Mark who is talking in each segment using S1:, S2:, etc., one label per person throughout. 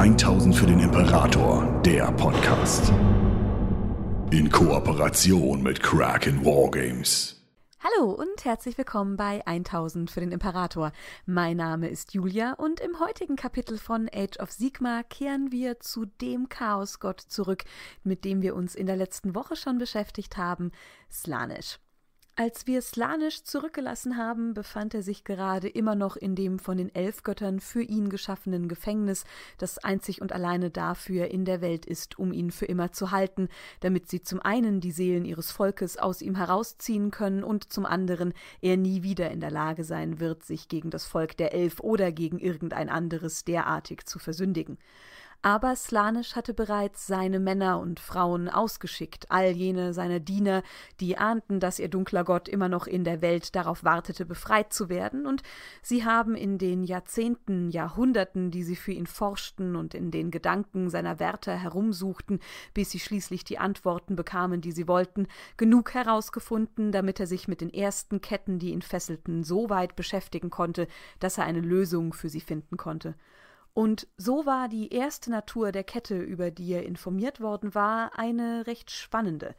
S1: 1000 für den Imperator, der Podcast. In Kooperation mit Kraken Wargames.
S2: Hallo und herzlich willkommen bei 1000 für den Imperator. Mein Name ist Julia und im heutigen Kapitel von Age of Sigma kehren wir zu dem Chaosgott zurück, mit dem wir uns in der letzten Woche schon beschäftigt haben, Slanish. Als wir Slanisch zurückgelassen haben, befand er sich gerade immer noch in dem von den Elfgöttern für ihn geschaffenen Gefängnis, das einzig und alleine dafür in der Welt ist, um ihn für immer zu halten, damit sie zum einen die Seelen ihres Volkes aus ihm herausziehen können und zum anderen er nie wieder in der Lage sein wird, sich gegen das Volk der Elf oder gegen irgendein anderes derartig zu versündigen aber Slanisch hatte bereits seine Männer und Frauen ausgeschickt, all jene seiner Diener, die ahnten, dass ihr dunkler Gott immer noch in der Welt darauf wartete, befreit zu werden, und sie haben in den Jahrzehnten, Jahrhunderten, die sie für ihn forschten und in den Gedanken seiner Wärter herumsuchten, bis sie schließlich die Antworten bekamen, die sie wollten, genug herausgefunden, damit er sich mit den ersten Ketten, die ihn fesselten, so weit beschäftigen konnte, dass er eine Lösung für sie finden konnte. Und so war die erste Natur der Kette, über die er informiert worden war, eine recht spannende.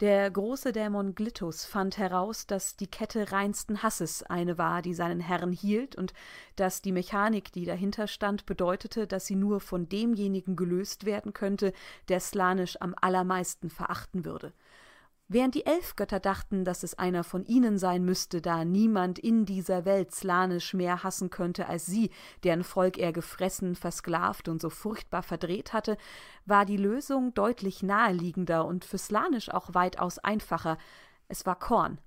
S2: Der große Dämon Glittus fand heraus, dass die Kette reinsten Hasses eine war, die seinen Herrn hielt, und dass die Mechanik, die dahinter stand, bedeutete, dass sie nur von demjenigen gelöst werden könnte, der Slanisch am allermeisten verachten würde. Während die Elfgötter dachten, dass es einer von ihnen sein müsste, da niemand in dieser Welt Slanisch mehr hassen könnte als sie, deren Volk er gefressen, versklavt und so furchtbar verdreht hatte, war die Lösung deutlich naheliegender und für Slanisch auch weitaus einfacher. Es war Korn,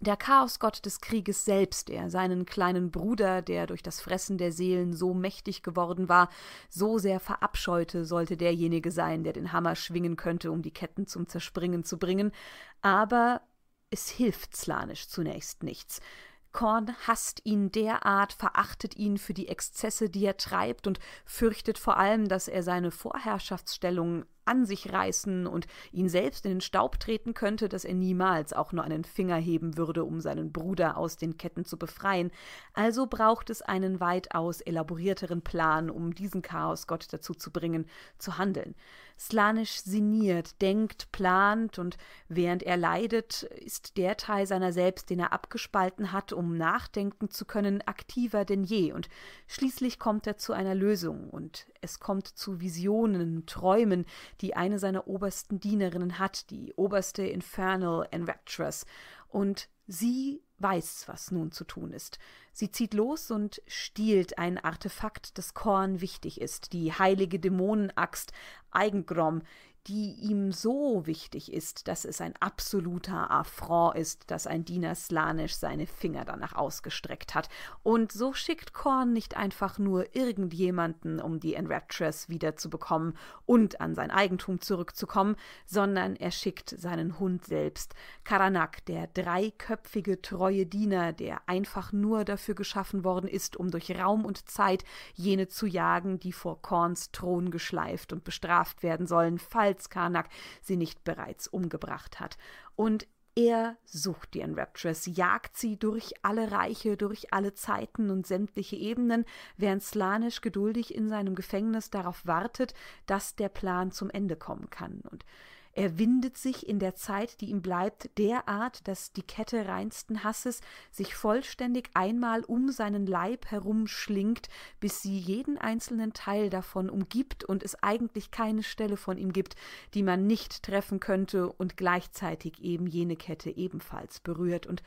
S2: der Chaosgott des Krieges selbst, der seinen kleinen Bruder, der durch das Fressen der Seelen so mächtig geworden war, so sehr verabscheute, sollte derjenige sein, der den Hammer schwingen könnte, um die Ketten zum Zerspringen zu bringen, aber es hilft Slanisch zunächst nichts. Korn hasst ihn derart, verachtet ihn für die Exzesse, die er treibt, und fürchtet vor allem, dass er seine Vorherrschaftsstellung an sich reißen und ihn selbst in den Staub treten könnte, dass er niemals auch nur einen Finger heben würde, um seinen Bruder aus den Ketten zu befreien. Also braucht es einen weitaus elaborierteren Plan, um diesen Chaosgott dazu zu bringen, zu handeln. Slanisch sinniert, denkt, plant und während er leidet, ist der Teil seiner selbst, den er abgespalten hat, um nachdenken zu können, aktiver denn je und schließlich kommt er zu einer Lösung und es kommt zu Visionen, Träumen, die eine seiner obersten Dienerinnen hat, die oberste Infernal Enraptress, und sie weiß, was nun zu tun ist. Sie zieht los und stiehlt ein Artefakt, das Korn wichtig ist, die heilige Dämonenaxt Eigengrom, die ihm so wichtig ist, dass es ein absoluter Affront ist, dass ein Diener Slanisch seine Finger danach ausgestreckt hat. Und so schickt Korn nicht einfach nur irgendjemanden, um die Enraptress wiederzubekommen und an sein Eigentum zurückzukommen, sondern er schickt seinen Hund selbst, Karanak, der dreiköpfige treue Diener, der einfach nur dafür geschaffen worden ist, um durch Raum und Zeit jene zu jagen, die vor Korns Thron geschleift und bestraft werden sollen, falls als Karnak sie nicht bereits umgebracht hat. Und er sucht die Enraptress, jagt sie durch alle Reiche, durch alle Zeiten und sämtliche Ebenen, während Slanisch geduldig in seinem Gefängnis darauf wartet, dass der Plan zum Ende kommen kann. Und er windet sich in der Zeit, die ihm bleibt, derart, dass die Kette reinsten Hasses sich vollständig einmal um seinen Leib herumschlingt, bis sie jeden einzelnen Teil davon umgibt und es eigentlich keine Stelle von ihm gibt, die man nicht treffen könnte und gleichzeitig eben jene Kette ebenfalls berührt. Und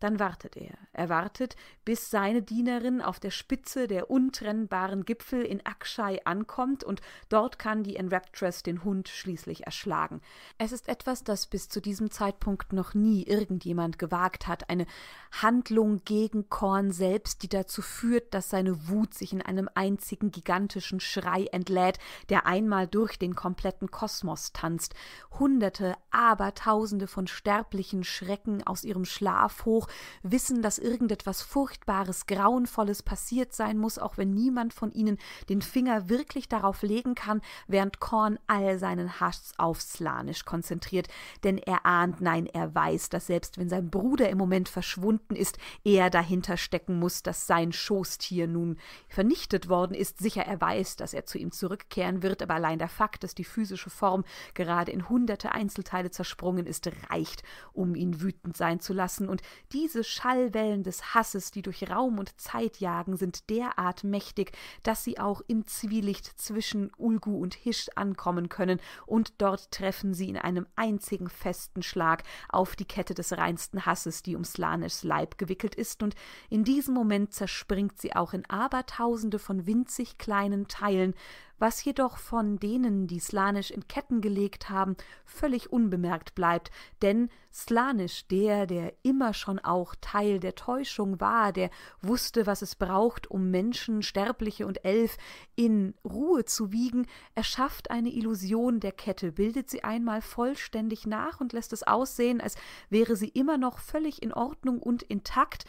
S2: dann wartet er. Er wartet, bis seine Dienerin auf der Spitze der untrennbaren Gipfel in Akshai ankommt und dort kann die Enraptress den Hund schließlich erschlagen. Es ist etwas, das bis zu diesem Zeitpunkt noch nie irgendjemand gewagt hat, eine Handlung gegen Korn selbst, die dazu führt, dass seine Wut sich in einem einzigen gigantischen Schrei entlädt, der einmal durch den kompletten Kosmos tanzt. Hunderte, Abertausende von Sterblichen schrecken aus ihrem Schlaf hoch Bauch, wissen, dass irgendetwas Furchtbares, Grauenvolles passiert sein muss, auch wenn niemand von ihnen den Finger wirklich darauf legen kann, während Korn all seinen Hass auf Slanisch konzentriert, denn er ahnt, nein, er weiß, dass selbst wenn sein Bruder im Moment verschwunden ist, er dahinter stecken muss, dass sein Schoßtier nun vernichtet worden ist. Sicher, er weiß, dass er zu ihm zurückkehren wird, aber allein der Fakt, dass die physische Form gerade in hunderte Einzelteile zersprungen ist, reicht, um ihn wütend sein zu lassen. Und diese Schallwellen des Hasses, die durch Raum und Zeit jagen, sind derart mächtig, dass sie auch im Zwielicht zwischen Ulgu und Hisch ankommen können, und dort treffen sie in einem einzigen festen Schlag auf die Kette des reinsten Hasses, die um Slanischs Leib gewickelt ist, und in diesem Moment zerspringt sie auch in Abertausende von winzig kleinen Teilen, was jedoch von denen, die Slanisch in Ketten gelegt haben, völlig unbemerkt bleibt, denn Slanisch, der, der immer schon auch Teil der Täuschung war, der wusste, was es braucht, um Menschen, Sterbliche und Elf in Ruhe zu wiegen, erschafft eine Illusion der Kette, bildet sie einmal vollständig nach und lässt es aussehen, als wäre sie immer noch völlig in Ordnung und intakt,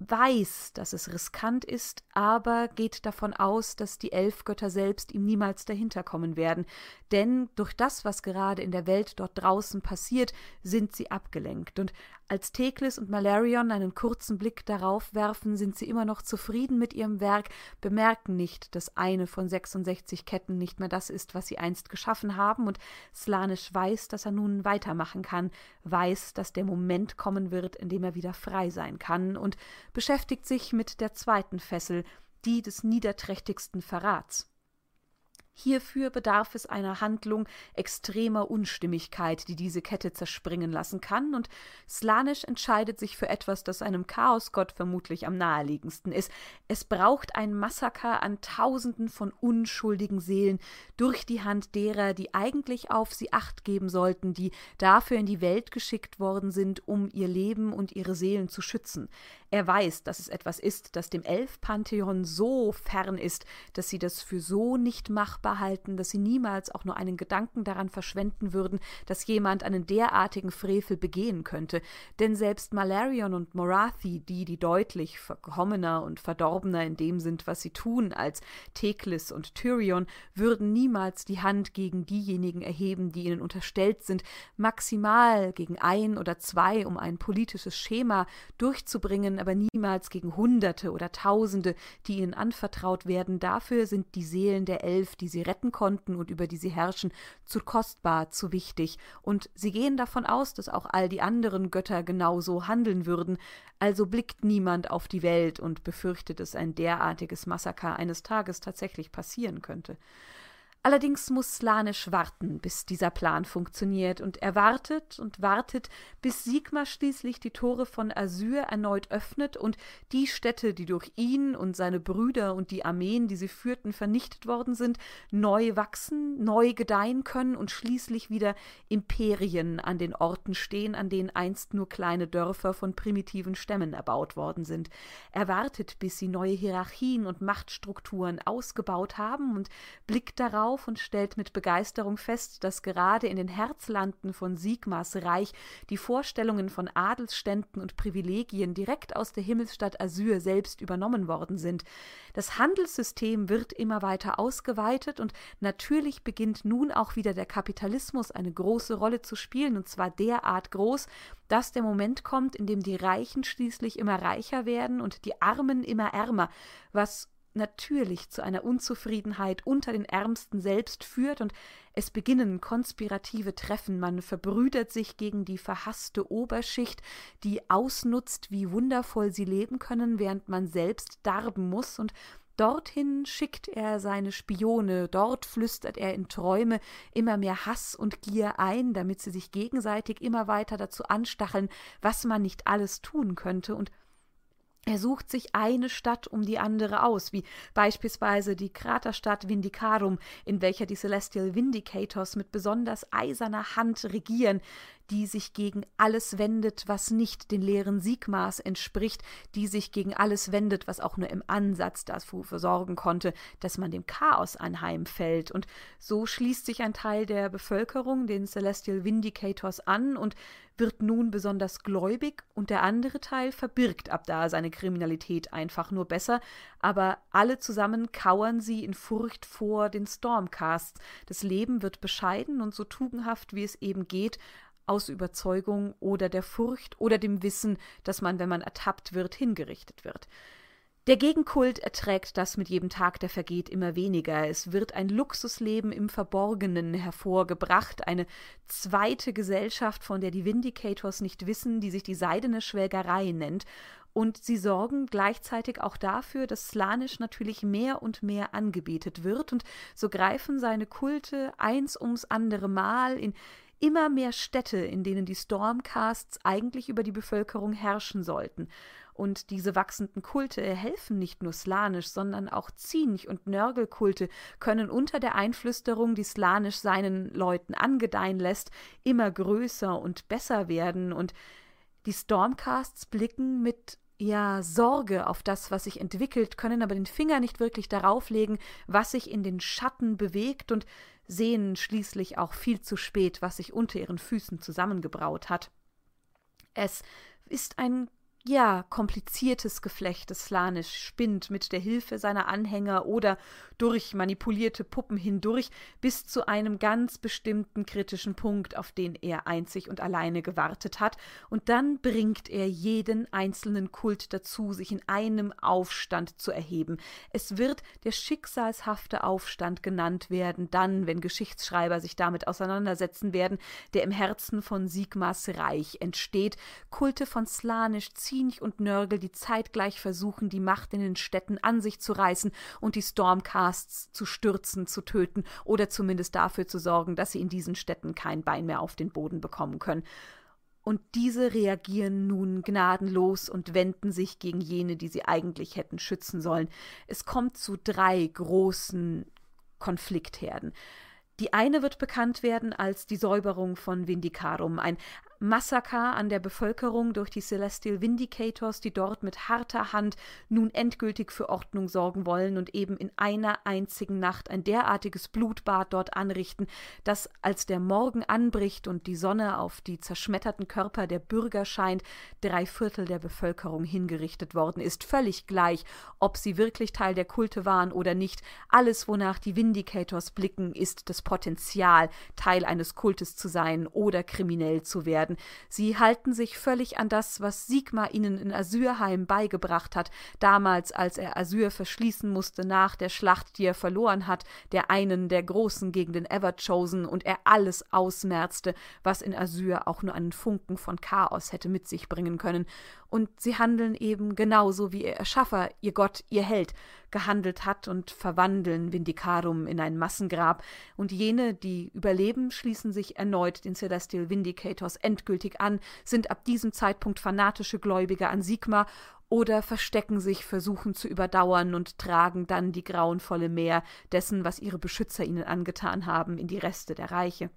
S2: weiß, dass es riskant ist, aber geht davon aus, dass die Elfgötter selbst ihm niemals dahinterkommen werden, denn durch das, was gerade in der Welt dort draußen passiert, sind sie abgelenkt, und als Theklis und Malarion einen kurzen Blick darauf werfen, sind sie immer noch zufrieden mit ihrem Werk, bemerken nicht, dass eine von 66 Ketten nicht mehr das ist, was sie einst geschaffen haben, und Slanisch weiß, dass er nun weitermachen kann, weiß, dass der Moment kommen wird, in dem er wieder frei sein kann, und beschäftigt sich mit der zweiten Fessel, die des niederträchtigsten Verrats. Hierfür bedarf es einer Handlung extremer Unstimmigkeit, die diese Kette zerspringen lassen kann, und Slanisch entscheidet sich für etwas, das einem Chaosgott vermutlich am naheliegendsten ist. Es braucht ein Massaker an Tausenden von unschuldigen Seelen durch die Hand derer, die eigentlich auf sie acht geben sollten, die dafür in die Welt geschickt worden sind, um ihr Leben und ihre Seelen zu schützen. Er weiß, dass es etwas ist, das dem Elf-Pantheon so fern ist, dass sie das für so nicht machbar halten, dass sie niemals auch nur einen Gedanken daran verschwenden würden, dass jemand einen derartigen Frevel begehen könnte. Denn selbst Malarion und Morathi, die, die deutlich verkommener und verdorbener in dem sind, was sie tun, als Teklis und Tyrion, würden niemals die Hand gegen diejenigen erheben, die ihnen unterstellt sind, maximal gegen ein oder zwei, um ein politisches Schema durchzubringen, aber niemals gegen Hunderte oder Tausende, die ihnen anvertraut werden. Dafür sind die Seelen der Elf, die sie retten konnten und über die sie herrschen, zu kostbar, zu wichtig. Und sie gehen davon aus, dass auch all die anderen Götter genauso handeln würden. Also blickt niemand auf die Welt und befürchtet, dass ein derartiges Massaker eines Tages tatsächlich passieren könnte. Allerdings muss Slanisch warten, bis dieser Plan funktioniert, und er wartet und wartet, bis Sigmar schließlich die Tore von Asyr erneut öffnet und die Städte, die durch ihn und seine Brüder und die Armeen, die sie führten, vernichtet worden sind, neu wachsen, neu gedeihen können und schließlich wieder Imperien an den Orten stehen, an denen einst nur kleine Dörfer von primitiven Stämmen erbaut worden sind. Er wartet, bis sie neue Hierarchien und Machtstrukturen ausgebaut haben und blickt darauf, auf und stellt mit Begeisterung fest, dass gerade in den Herzlanden von Sigmas Reich die Vorstellungen von Adelsständen und Privilegien direkt aus der Himmelsstadt Asyr selbst übernommen worden sind. Das Handelssystem wird immer weiter ausgeweitet und natürlich beginnt nun auch wieder der Kapitalismus eine große Rolle zu spielen, und zwar derart groß, dass der Moment kommt, in dem die Reichen schließlich immer reicher werden und die Armen immer ärmer, was natürlich zu einer Unzufriedenheit unter den Ärmsten selbst führt und es beginnen konspirative Treffen, man verbrüdert sich gegen die verhasste Oberschicht, die ausnutzt, wie wundervoll sie leben können, während man selbst darben muss. Und Dorthin schickt er seine Spione, dort flüstert er in Träume immer mehr Hass und Gier ein, damit sie sich gegenseitig immer weiter dazu anstacheln, was man nicht alles tun könnte, und er sucht sich eine Stadt um die andere aus, wie beispielsweise die Kraterstadt Vindicarum, in welcher die Celestial Vindicators mit besonders eiserner Hand regieren, die sich gegen alles wendet, was nicht den leeren Sigmas entspricht, die sich gegen alles wendet, was auch nur im Ansatz dafür sorgen konnte, dass man dem Chaos anheimfällt. Und so schließt sich ein Teil der Bevölkerung den Celestial Vindicators an und wird nun besonders gläubig und der andere Teil verbirgt ab da seine Kriminalität einfach nur besser, aber alle zusammen kauern sie in Furcht vor den Stormcasts. Das Leben wird bescheiden und so tugendhaft, wie es eben geht, aus Überzeugung oder der Furcht oder dem Wissen, dass man, wenn man ertappt wird, hingerichtet wird. Der Gegenkult erträgt das mit jedem Tag, der vergeht, immer weniger. Es wird ein Luxusleben im Verborgenen hervorgebracht, eine zweite Gesellschaft, von der die Vindicators nicht wissen, die sich die seidene Schwelgerei nennt. Und sie sorgen gleichzeitig auch dafür, dass Slanisch natürlich mehr und mehr angebetet wird, und so greifen seine Kulte eins ums andere Mal in immer mehr Städte, in denen die Stormcasts eigentlich über die Bevölkerung herrschen sollten. Und diese wachsenden Kulte helfen nicht nur Slanisch, sondern auch Zinch- und Nörgelkulte können unter der Einflüsterung, die Slanisch seinen Leuten angedeihen lässt, immer größer und besser werden. Und die Stormcasts blicken mit ja, Sorge auf das, was sich entwickelt, können aber den Finger nicht wirklich darauf legen, was sich in den Schatten bewegt und sehen schließlich auch viel zu spät, was sich unter ihren Füßen zusammengebraut hat. Es ist ein ja, kompliziertes Geflecht des Slanisch spinnt mit der Hilfe seiner Anhänger oder durch manipulierte Puppen hindurch bis zu einem ganz bestimmten kritischen Punkt, auf den er einzig und alleine gewartet hat, und dann bringt er jeden einzelnen Kult dazu, sich in einem Aufstand zu erheben. Es wird der schicksalshafte Aufstand genannt werden, dann, wenn Geschichtsschreiber sich damit auseinandersetzen werden, der im Herzen von Sigmas Reich entsteht. Kulte von Slanisch Zinch und Nörgel, die zeitgleich versuchen, die Macht in den Städten an sich zu reißen und die Stormcasts zu stürzen, zu töten oder zumindest dafür zu sorgen, dass sie in diesen Städten kein Bein mehr auf den Boden bekommen können. Und diese reagieren nun gnadenlos und wenden sich gegen jene, die sie eigentlich hätten schützen sollen. Es kommt zu drei großen Konfliktherden. Die eine wird bekannt werden als die Säuberung von Vindicarum, ein Massaker an der Bevölkerung durch die Celestial Vindicators, die dort mit harter Hand nun endgültig für Ordnung sorgen wollen und eben in einer einzigen Nacht ein derartiges Blutbad dort anrichten, dass als der Morgen anbricht und die Sonne auf die zerschmetterten Körper der Bürger scheint, drei Viertel der Bevölkerung hingerichtet worden ist, völlig gleich, ob sie wirklich Teil der Kulte waren oder nicht. Alles, wonach die Vindicators blicken, ist das Potenzial, Teil eines Kultes zu sein oder kriminell zu werden werden. Sie halten sich völlig an das, was Sigmar ihnen in Asyrheim beigebracht hat, damals, als er Asyr verschließen musste nach der Schlacht, die er verloren hat, der einen der Großen gegen den Everchosen und er alles ausmerzte, was in Asyr auch nur einen Funken von Chaos hätte mit sich bringen können. Und sie handeln eben genauso wie ihr Erschaffer, ihr Gott, ihr Held, gehandelt hat und verwandeln Vindicarum in ein Massengrab, und jene, die überleben, schließen sich erneut den Celestial Vindicators endgültig an, sind ab diesem Zeitpunkt fanatische Gläubige an Sigma oder verstecken sich, versuchen zu überdauern und tragen dann die grauenvolle Meer dessen, was ihre Beschützer ihnen angetan haben, in die Reste der Reiche.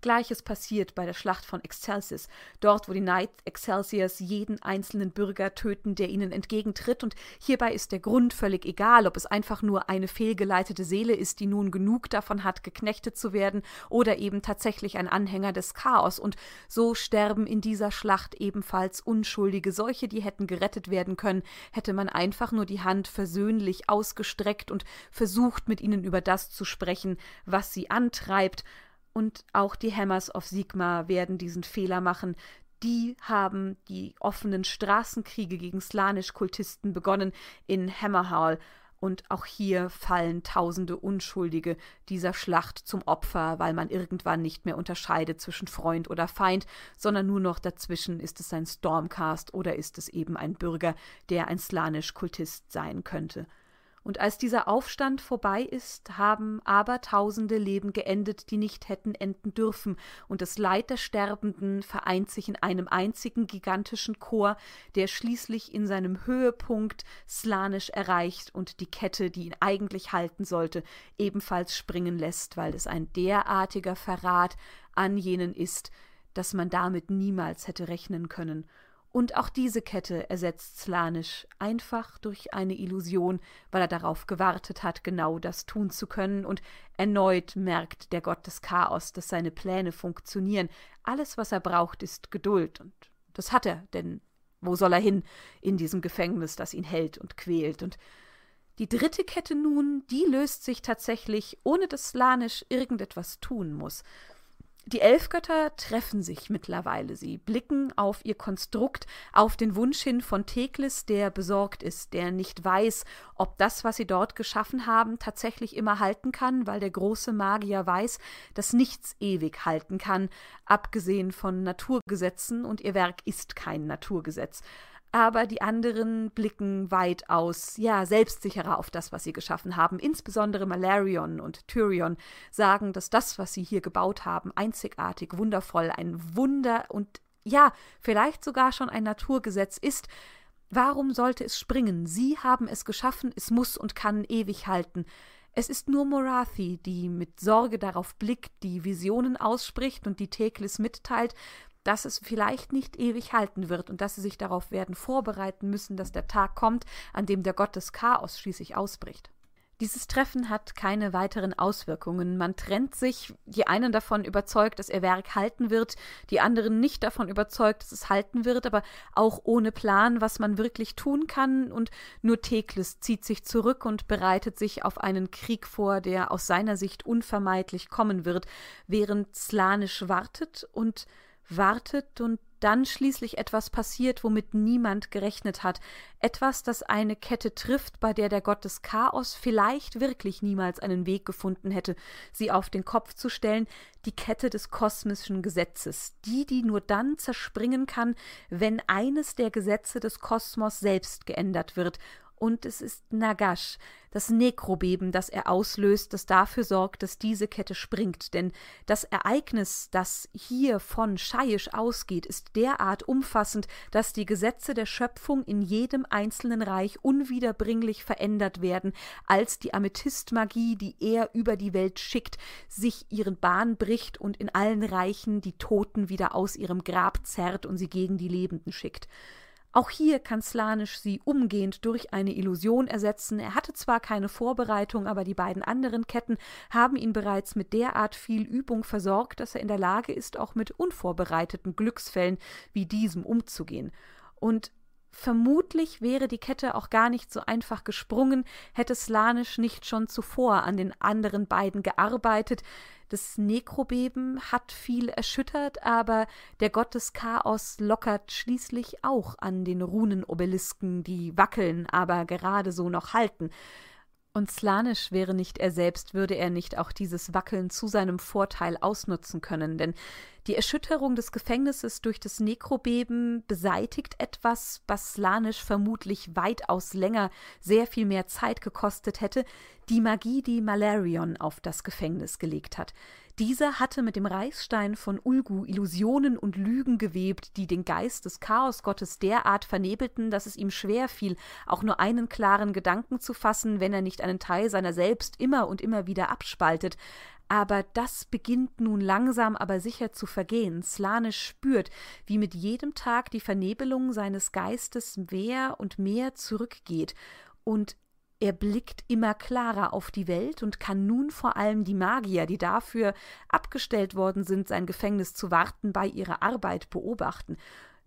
S2: Gleiches passiert bei der Schlacht von Excelsis, dort wo die Knight Excelsiors jeden einzelnen Bürger töten, der ihnen entgegentritt, und hierbei ist der Grund völlig egal, ob es einfach nur eine fehlgeleitete Seele ist, die nun genug davon hat, geknechtet zu werden, oder eben tatsächlich ein Anhänger des Chaos, und so sterben in dieser Schlacht ebenfalls Unschuldige, solche, die hätten gerettet werden können, hätte man einfach nur die Hand versöhnlich ausgestreckt und versucht, mit ihnen über das zu sprechen, was sie antreibt, und auch die Hammers of Sigma werden diesen Fehler machen. Die haben die offenen Straßenkriege gegen Slanisch-Kultisten begonnen in Hammerhall. Und auch hier fallen tausende Unschuldige dieser Schlacht zum Opfer, weil man irgendwann nicht mehr unterscheidet zwischen Freund oder Feind, sondern nur noch dazwischen ist es ein Stormcast oder ist es eben ein Bürger, der ein Slanisch-Kultist sein könnte. Und als dieser Aufstand vorbei ist, haben abertausende Leben geendet, die nicht hätten enden dürfen, und das Leid der Sterbenden vereint sich in einem einzigen gigantischen Chor, der schließlich in seinem Höhepunkt Slanisch erreicht und die Kette, die ihn eigentlich halten sollte, ebenfalls springen lässt, weil es ein derartiger Verrat an jenen ist, dass man damit niemals hätte rechnen können Und auch diese Kette ersetzt Slanisch einfach durch eine Illusion, weil er darauf gewartet hat, genau das tun zu können. Und erneut merkt der Gott des Chaos, dass seine Pläne funktionieren. Alles, was er braucht, ist Geduld. Und das hat er, denn wo soll er hin in diesem Gefängnis, das ihn hält und quält? Und die dritte Kette nun, die löst sich tatsächlich, ohne dass Slanisch irgendetwas tun muss. Die Elfgötter treffen sich mittlerweile. Sie blicken auf ihr Konstrukt, auf den Wunsch hin von Teklis, der besorgt ist, der nicht weiß, ob das, was sie dort geschaffen haben, tatsächlich immer halten kann, weil der große Magier weiß, dass nichts ewig halten kann, abgesehen von Naturgesetzen, und ihr Werk ist kein Naturgesetz aber die anderen blicken weitaus, ja, selbstsicherer auf das, was sie geschaffen haben. Insbesondere Malarion und Tyrion sagen, dass das, was sie hier gebaut haben, einzigartig, wundervoll, ein Wunder und ja, vielleicht sogar schon ein Naturgesetz ist. Warum sollte es springen? Sie haben es geschaffen, es muss und kann ewig halten. Es ist nur Morathi, die mit Sorge darauf blickt, die Visionen ausspricht und die Teklis mitteilt, dass es vielleicht nicht ewig halten wird und dass sie sich darauf werden vorbereiten müssen, dass der Tag kommt, an dem der Gott des Chaos schließlich ausbricht. Dieses Treffen hat keine weiteren Auswirkungen. Man trennt sich, die einen davon überzeugt, dass ihr Werk halten wird, die anderen nicht davon überzeugt, dass es halten wird, aber auch ohne Plan, was man wirklich tun kann, und nur Teklis zieht sich zurück und bereitet sich auf einen Krieg vor, der aus seiner Sicht unvermeidlich kommen wird, während Slanisch wartet und wartet und dann schließlich etwas passiert, womit niemand gerechnet hat, etwas, das eine Kette trifft, bei der der Gott des Chaos vielleicht wirklich niemals einen Weg gefunden hätte, sie auf den Kopf zu stellen, die Kette des kosmischen Gesetzes, die, die nur dann zerspringen kann, wenn eines der Gesetze des Kosmos selbst geändert wird, und es ist Nagash, das Nekrobeben, das er auslöst, das dafür sorgt, dass diese Kette springt. Denn das Ereignis, das hier von Scheisch ausgeht, ist derart umfassend, dass die Gesetze der Schöpfung in jedem einzelnen Reich unwiederbringlich verändert werden, als die Amethystmagie, die er über die Welt schickt, sich ihren Bahn bricht und in allen Reichen die Toten wieder aus ihrem Grab zerrt und sie gegen die Lebenden schickt. Auch hier kann Slanisch sie umgehend durch eine Illusion ersetzen. Er hatte zwar keine Vorbereitung, aber die beiden anderen Ketten haben ihn bereits mit derart viel Übung versorgt, dass er in der Lage ist, auch mit unvorbereiteten Glücksfällen wie diesem umzugehen. Und Vermutlich wäre die Kette auch gar nicht so einfach gesprungen, hätte Slanisch nicht schon zuvor an den anderen beiden gearbeitet, das Nekrobeben hat viel erschüttert, aber der Gott des Chaos lockert schließlich auch an den Runenobelisken, die wackeln, aber gerade so noch halten. Und Slanisch wäre nicht er selbst, würde er nicht auch dieses Wackeln zu seinem Vorteil ausnutzen können, denn die Erschütterung des Gefängnisses durch das Nekrobeben beseitigt etwas, was Slanisch vermutlich weitaus länger sehr viel mehr Zeit gekostet hätte, die Magie, die Malarion auf das Gefängnis gelegt hat. Dieser hatte mit dem Reichsstein von Ulgu Illusionen und Lügen gewebt, die den Geist des Chaosgottes derart vernebelten, dass es ihm schwer fiel, auch nur einen klaren Gedanken zu fassen, wenn er nicht einen Teil seiner selbst immer und immer wieder abspaltet. Aber das beginnt nun langsam aber sicher zu vergehen. Slane spürt, wie mit jedem Tag die Vernebelung seines Geistes mehr und mehr zurückgeht, und er blickt immer klarer auf die Welt und kann nun vor allem die Magier, die dafür abgestellt worden sind, sein Gefängnis zu warten, bei ihrer Arbeit beobachten.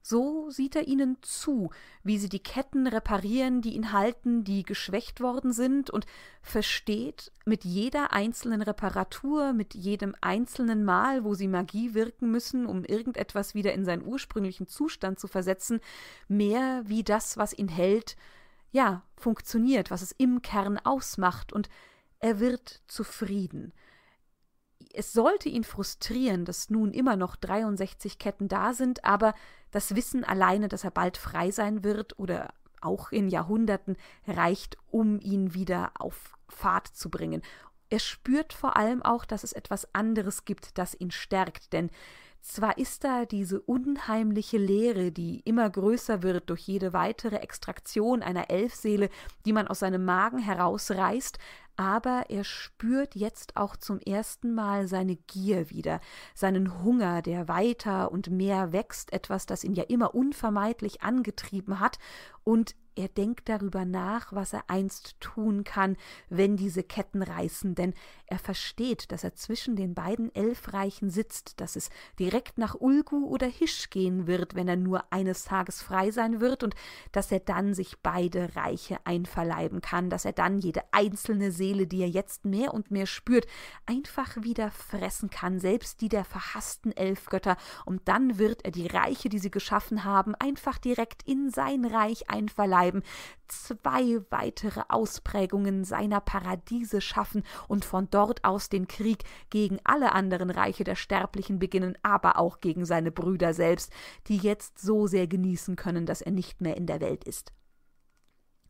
S2: So sieht er ihnen zu, wie sie die Ketten reparieren, die ihn halten, die geschwächt worden sind, und versteht mit jeder einzelnen Reparatur, mit jedem einzelnen Mal, wo sie Magie wirken müssen, um irgendetwas wieder in seinen ursprünglichen Zustand zu versetzen, mehr wie das, was ihn hält, ja, funktioniert, was es im Kern ausmacht, und er wird zufrieden. Es sollte ihn frustrieren, dass nun immer noch 63 Ketten da sind, aber das Wissen alleine, dass er bald frei sein wird oder auch in Jahrhunderten reicht, um ihn wieder auf Fahrt zu bringen. Er spürt vor allem auch, dass es etwas anderes gibt, das ihn stärkt, denn zwar ist da diese unheimliche Leere, die immer größer wird durch jede weitere Extraktion einer Elfseele, die man aus seinem Magen herausreißt, aber er spürt jetzt auch zum ersten Mal seine Gier wieder, seinen Hunger, der weiter und mehr wächst, etwas, das ihn ja immer unvermeidlich angetrieben hat, und er denkt darüber nach, was er einst tun kann, wenn diese Ketten reißen, denn er versteht, dass er zwischen den beiden Elfreichen sitzt, dass es direkt nach Ulgu oder Hisch gehen wird, wenn er nur eines Tages frei sein wird, und dass er dann sich beide Reiche einverleiben kann, dass er dann jede einzelne Seele, die er jetzt mehr und mehr spürt, einfach wieder fressen kann, selbst die der verhassten Elfgötter, und dann wird er die Reiche, die sie geschaffen haben, einfach direkt in sein Reich einverleiben bleiben, zwei weitere Ausprägungen seiner Paradiese schaffen und von dort aus den Krieg gegen alle anderen Reiche der Sterblichen beginnen, aber auch gegen seine Brüder selbst, die jetzt so sehr genießen können, dass er nicht mehr in der Welt ist.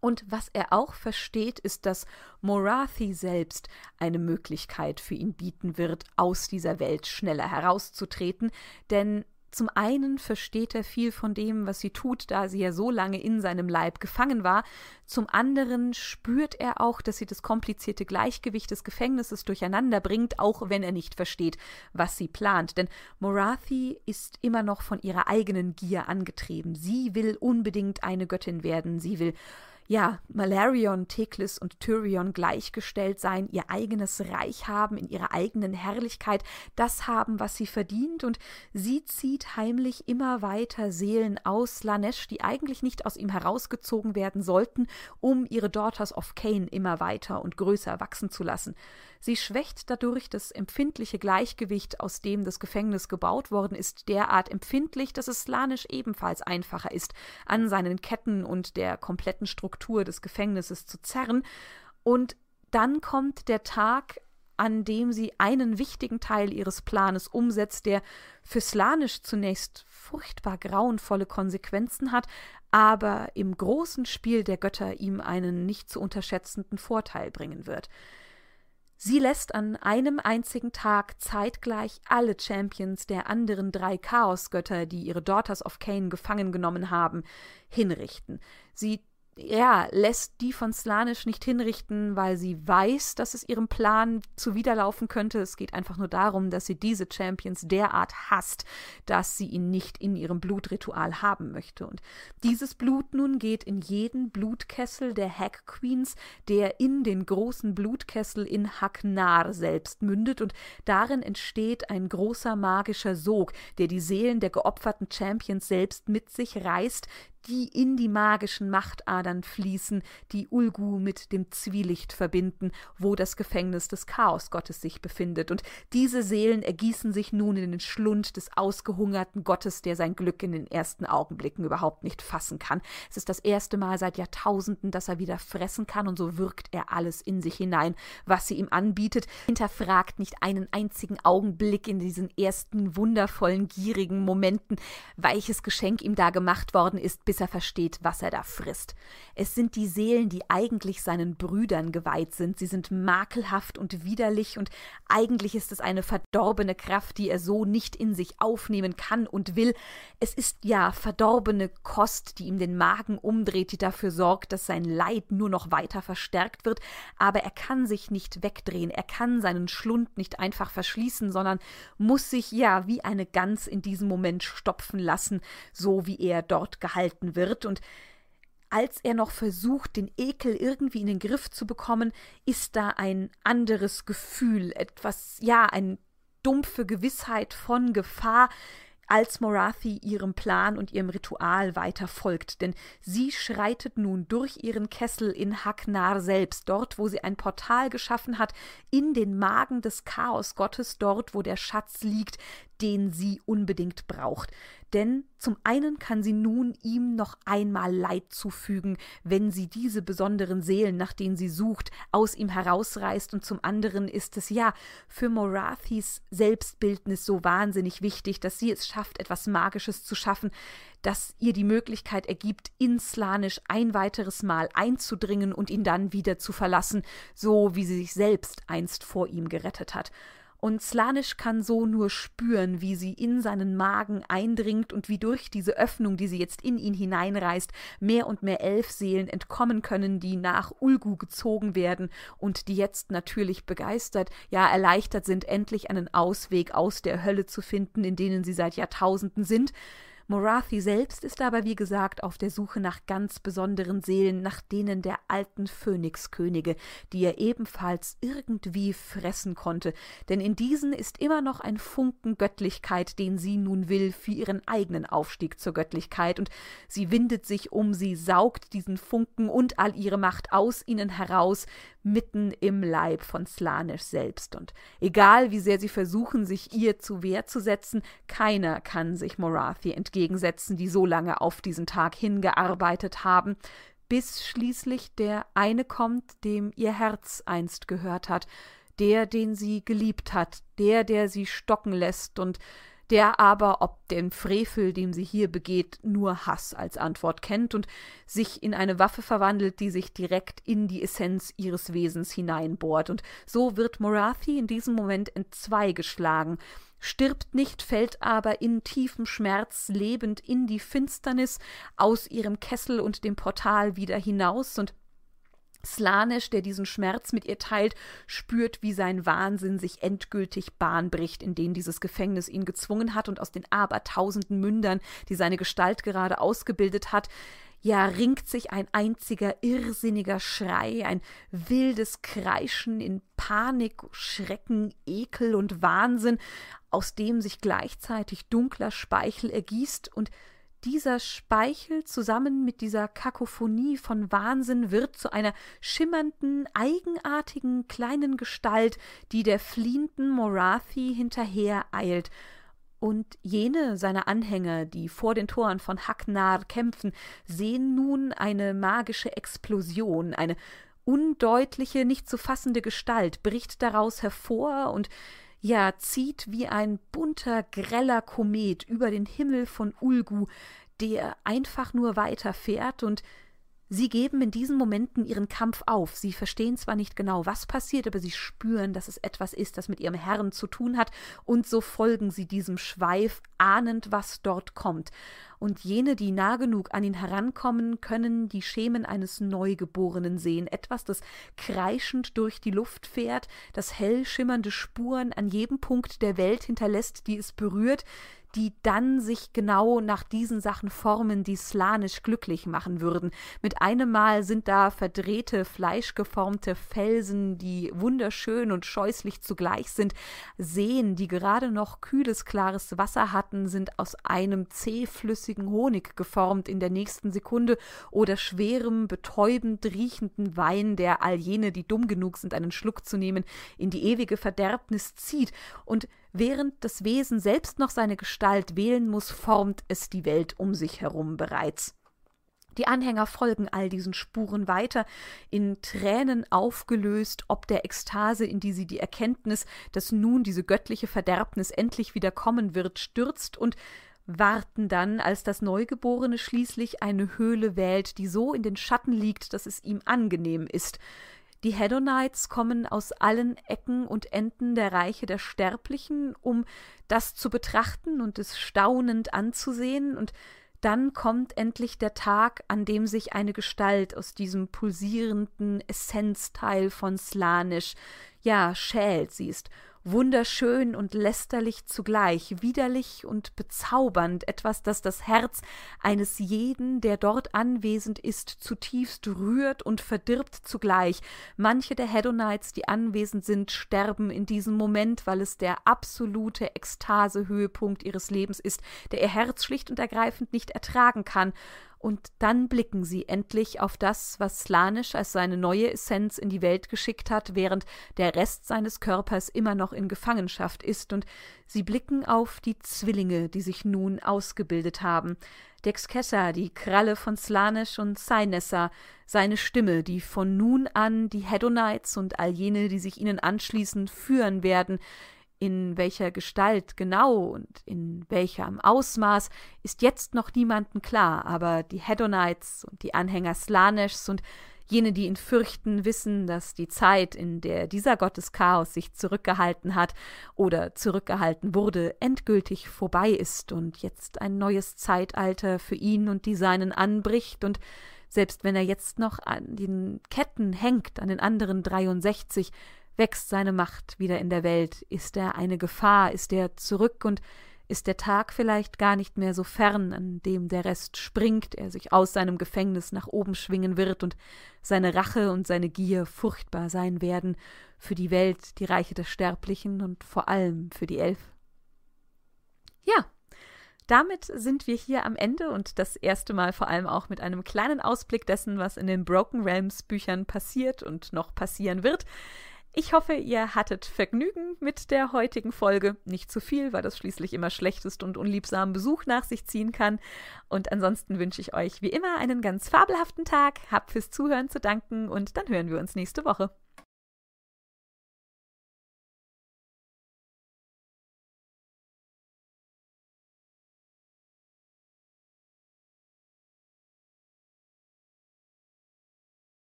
S2: Und was er auch versteht, ist, dass Morathi selbst eine Möglichkeit für ihn bieten wird, aus dieser Welt schneller herauszutreten, denn zum einen versteht er viel von dem, was sie tut, da sie ja so lange in seinem Leib gefangen war. Zum anderen spürt er auch, dass sie das komplizierte Gleichgewicht des Gefängnisses durcheinander bringt, auch wenn er nicht versteht, was sie plant. Denn Morathi ist immer noch von ihrer eigenen Gier angetrieben. Sie will unbedingt eine Göttin werden. Sie will ja, Malarion, Teklis und Tyrion gleichgestellt sein, ihr eigenes Reich haben, in ihrer eigenen Herrlichkeit, das haben, was sie verdient, und sie zieht heimlich immer weiter Seelen aus Lanesh, die eigentlich nicht aus ihm herausgezogen werden sollten, um ihre Daughters of Cain immer weiter und größer wachsen zu lassen. Sie schwächt dadurch das empfindliche Gleichgewicht, aus dem das Gefängnis gebaut worden ist, derart empfindlich, dass es Slanisch ebenfalls einfacher ist, an seinen Ketten und der kompletten Struktur des Gefängnisses zu zerren. Und dann kommt der Tag, an dem sie einen wichtigen Teil ihres Planes umsetzt, der für Slanisch zunächst furchtbar grauenvolle Konsequenzen hat, aber im großen Spiel der Götter ihm einen nicht zu unterschätzenden Vorteil bringen wird. Sie lässt an einem einzigen Tag zeitgleich alle Champions der anderen drei Chaosgötter, die ihre Daughters of Cain gefangen genommen haben, hinrichten. Sie ja, lässt die von Slanisch nicht hinrichten, weil sie weiß, dass es ihrem Plan zuwiderlaufen könnte. Es geht einfach nur darum, dass sie diese Champions derart hasst, dass sie ihn nicht in ihrem Blutritual haben möchte. Und dieses Blut nun geht in jeden Blutkessel der Hack Queens, der in den großen Blutkessel in Haknar selbst mündet, und darin entsteht ein großer magischer Sog, der die Seelen der geopferten Champions selbst mit sich reißt, die in die magischen Machtadern fließen, die Ulgu mit dem Zwielicht verbinden, wo das Gefängnis des Chaosgottes sich befindet. Und diese Seelen ergießen sich nun in den Schlund des ausgehungerten Gottes, der sein Glück in den ersten Augenblicken überhaupt nicht fassen kann. Es ist das erste Mal seit Jahrtausenden, dass er wieder fressen kann, und so wirkt er alles in sich hinein, was sie ihm anbietet, hinterfragt nicht einen einzigen Augenblick in diesen ersten wundervollen, gierigen Momenten, welches Geschenk ihm da gemacht worden ist, bis er versteht, was er da frisst. Es sind die Seelen, die eigentlich seinen Brüdern geweiht sind. Sie sind makelhaft und widerlich und eigentlich ist es eine verdorbene Kraft, die er so nicht in sich aufnehmen kann und will. Es ist ja verdorbene Kost, die ihm den Magen umdreht, die dafür sorgt, dass sein Leid nur noch weiter verstärkt wird, aber er kann sich nicht wegdrehen, er kann seinen Schlund nicht einfach verschließen, sondern muss sich ja wie eine Gans in diesem Moment stopfen lassen, so wie er dort gehalten gehalten wird und als er noch versucht, den Ekel irgendwie in den Griff zu bekommen, ist da ein anderes Gefühl, etwas, ja, eine dumpfe Gewissheit von Gefahr, als Morathi ihrem Plan und ihrem Ritual weiter folgt, denn sie schreitet nun durch ihren Kessel in Haknar selbst, dort, wo sie ein Portal geschaffen hat, in den Magen des Chaosgottes, dort, wo der Schatz liegt, den sie unbedingt braucht. Denn zum einen kann sie nun ihm noch einmal Leid zufügen, wenn sie diese besonderen Seelen, nach denen sie sucht, aus ihm herausreißt, und zum anderen ist es ja für Morathis Selbstbildnis so wahnsinnig wichtig, dass sie es schafft, etwas Magisches zu schaffen, das ihr die Möglichkeit ergibt, in Slanisch ein weiteres Mal einzudringen und ihn dann wieder zu verlassen, so wie sie sich selbst einst vor ihm gerettet hat. Und Slanisch kann so nur spüren, wie sie in seinen Magen eindringt und wie durch diese Öffnung, die sie jetzt in ihn hineinreißt, mehr und mehr Elfseelen entkommen können, die nach Ulgu gezogen werden und die jetzt natürlich begeistert, ja erleichtert sind, endlich einen Ausweg aus der Hölle zu finden, in denen sie seit Jahrtausenden sind. Morathi selbst ist aber, wie gesagt, auf der Suche nach ganz besonderen Seelen, nach denen der alten Phönixkönige, die er ebenfalls irgendwie fressen konnte, denn in diesen ist immer noch ein Funken Göttlichkeit, den sie nun will für ihren eigenen Aufstieg zur Göttlichkeit, und sie windet sich um, sie saugt diesen Funken und all ihre Macht aus ihnen heraus, mitten im Leib von Slanisch selbst. Und egal wie sehr sie versuchen, sich ihr zu Wehr zu setzen, keiner kann sich Morathi entgegensetzen, die so lange auf diesen Tag hingearbeitet haben, bis schließlich der eine kommt, dem ihr Herz einst gehört hat, der, den sie geliebt hat, der, der sie stocken lässt und der aber ob den Frevel, dem sie hier begeht, nur Hass als Antwort kennt und sich in eine Waffe verwandelt, die sich direkt in die Essenz ihres Wesens hineinbohrt. Und so wird Morathi in diesem Moment entzwei geschlagen, stirbt nicht, fällt aber in tiefem Schmerz lebend in die Finsternis aus ihrem Kessel und dem Portal wieder hinaus. Und Slanisch, der diesen Schmerz mit ihr teilt, spürt, wie sein Wahnsinn sich endgültig Bahn bricht, in den dieses Gefängnis ihn gezwungen hat und aus den abertausenden Mündern, die seine Gestalt gerade ausgebildet hat, ja ringt sich ein einziger irrsinniger Schrei, ein wildes Kreischen in Panik, Schrecken, Ekel und Wahnsinn, aus dem sich gleichzeitig dunkler Speichel ergießt und dieser Speichel zusammen mit dieser Kakophonie von Wahnsinn wird zu einer schimmernden, eigenartigen kleinen Gestalt, die der fliehenden Morathi hinterher eilt. Und jene seiner Anhänger, die vor den Toren von Haknar kämpfen, sehen nun eine magische Explosion, eine undeutliche, nicht zu fassende Gestalt bricht daraus hervor und ja, zieht wie ein bunter, greller Komet über den Himmel von Ulgu, der einfach nur weiterfährt und Sie geben in diesen Momenten ihren Kampf auf. Sie verstehen zwar nicht genau, was passiert, aber sie spüren, dass es etwas ist, das mit ihrem Herrn zu tun hat, und so folgen sie diesem Schweif, ahnend, was dort kommt. Und jene, die nah genug an ihn herankommen, können die Schemen eines Neugeborenen sehen, etwas, das kreischend durch die Luft fährt, das hell schimmernde Spuren an jedem Punkt der Welt hinterlässt, die es berührt, die dann sich genau nach diesen Sachen formen, die slanisch glücklich machen würden. Mit einem Mal sind da verdrehte, fleischgeformte Felsen, die wunderschön und scheußlich zugleich sind. Seen, die gerade noch kühles, klares Wasser hatten, sind aus einem zähflüssigen Honig geformt in der nächsten Sekunde oder schwerem, betäubend riechenden Wein, der all jene, die dumm genug sind, einen Schluck zu nehmen, in die ewige Verderbnis zieht. Und Während das Wesen selbst noch seine Gestalt wählen muss, formt es die Welt um sich herum bereits. Die Anhänger folgen all diesen Spuren weiter, in Tränen aufgelöst, ob der Ekstase, in die sie die Erkenntnis, dass nun diese göttliche Verderbnis endlich wieder kommen wird, stürzt und warten dann, als das Neugeborene schließlich eine Höhle wählt, die so in den Schatten liegt, dass es ihm angenehm ist. Die Hedonites kommen aus allen Ecken und Enden der Reiche der Sterblichen, um das zu betrachten und es staunend anzusehen, und dann kommt endlich der Tag, an dem sich eine Gestalt aus diesem pulsierenden Essenzteil von Slanisch, ja, schält. Sie ist wunderschön und lästerlich zugleich, widerlich und bezaubernd, etwas, das das Herz eines jeden, der dort anwesend ist, zutiefst rührt und verdirbt zugleich. Manche der Hedonites, die anwesend sind, sterben in diesem Moment, weil es der absolute Ekstase-Höhepunkt ihres Lebens ist, der ihr Herz schlicht und ergreifend nicht ertragen kann und dann blicken sie endlich auf das, was Slanisch als seine neue Essenz in die Welt geschickt hat, während der Rest seines Körpers immer noch in Gefangenschaft ist, und sie blicken auf die Zwillinge, die sich nun ausgebildet haben. Dexkessa, die Kralle von Slanisch und Sainessa, seine Stimme, die von nun an die Hedonites und all jene, die sich ihnen anschließen, führen werden, in welcher Gestalt genau und in welchem Ausmaß ist jetzt noch niemandem klar, aber die Hedonites und die Anhänger Slaneschs und Jene, die ihn fürchten, wissen, dass die Zeit, in der dieser Gott des Chaos sich zurückgehalten hat oder zurückgehalten wurde, endgültig vorbei ist und jetzt ein neues Zeitalter für ihn und die Seinen anbricht und selbst wenn er jetzt noch an den Ketten hängt, an den anderen 63, wächst seine Macht wieder in der Welt. Ist er eine Gefahr? Ist er zurück und ist der Tag vielleicht gar nicht mehr so fern, an dem der Rest springt, er sich aus seinem Gefängnis nach oben schwingen wird und seine Rache und seine Gier furchtbar sein werden für die Welt, die Reiche der Sterblichen und vor allem für die Elf. Ja, damit sind wir hier am Ende und das erste Mal vor allem auch mit einem kleinen Ausblick dessen, was in den Broken Realms Büchern passiert und noch passieren wird. Ich hoffe, ihr hattet Vergnügen mit der heutigen Folge. Nicht zu viel, weil das schließlich immer schlechtest und unliebsamen Besuch nach sich ziehen kann. Und ansonsten wünsche ich euch wie immer einen ganz fabelhaften Tag. Habt fürs Zuhören zu danken und dann hören wir uns nächste Woche.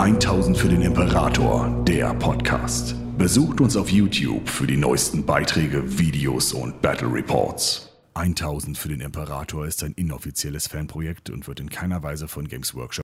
S1: 1000 für den Imperator, der Podcast. Besucht uns auf YouTube für die neuesten Beiträge, Videos und Battle Reports. 1000 für den Imperator ist ein inoffizielles Fanprojekt und wird in keiner Weise von Games Workshop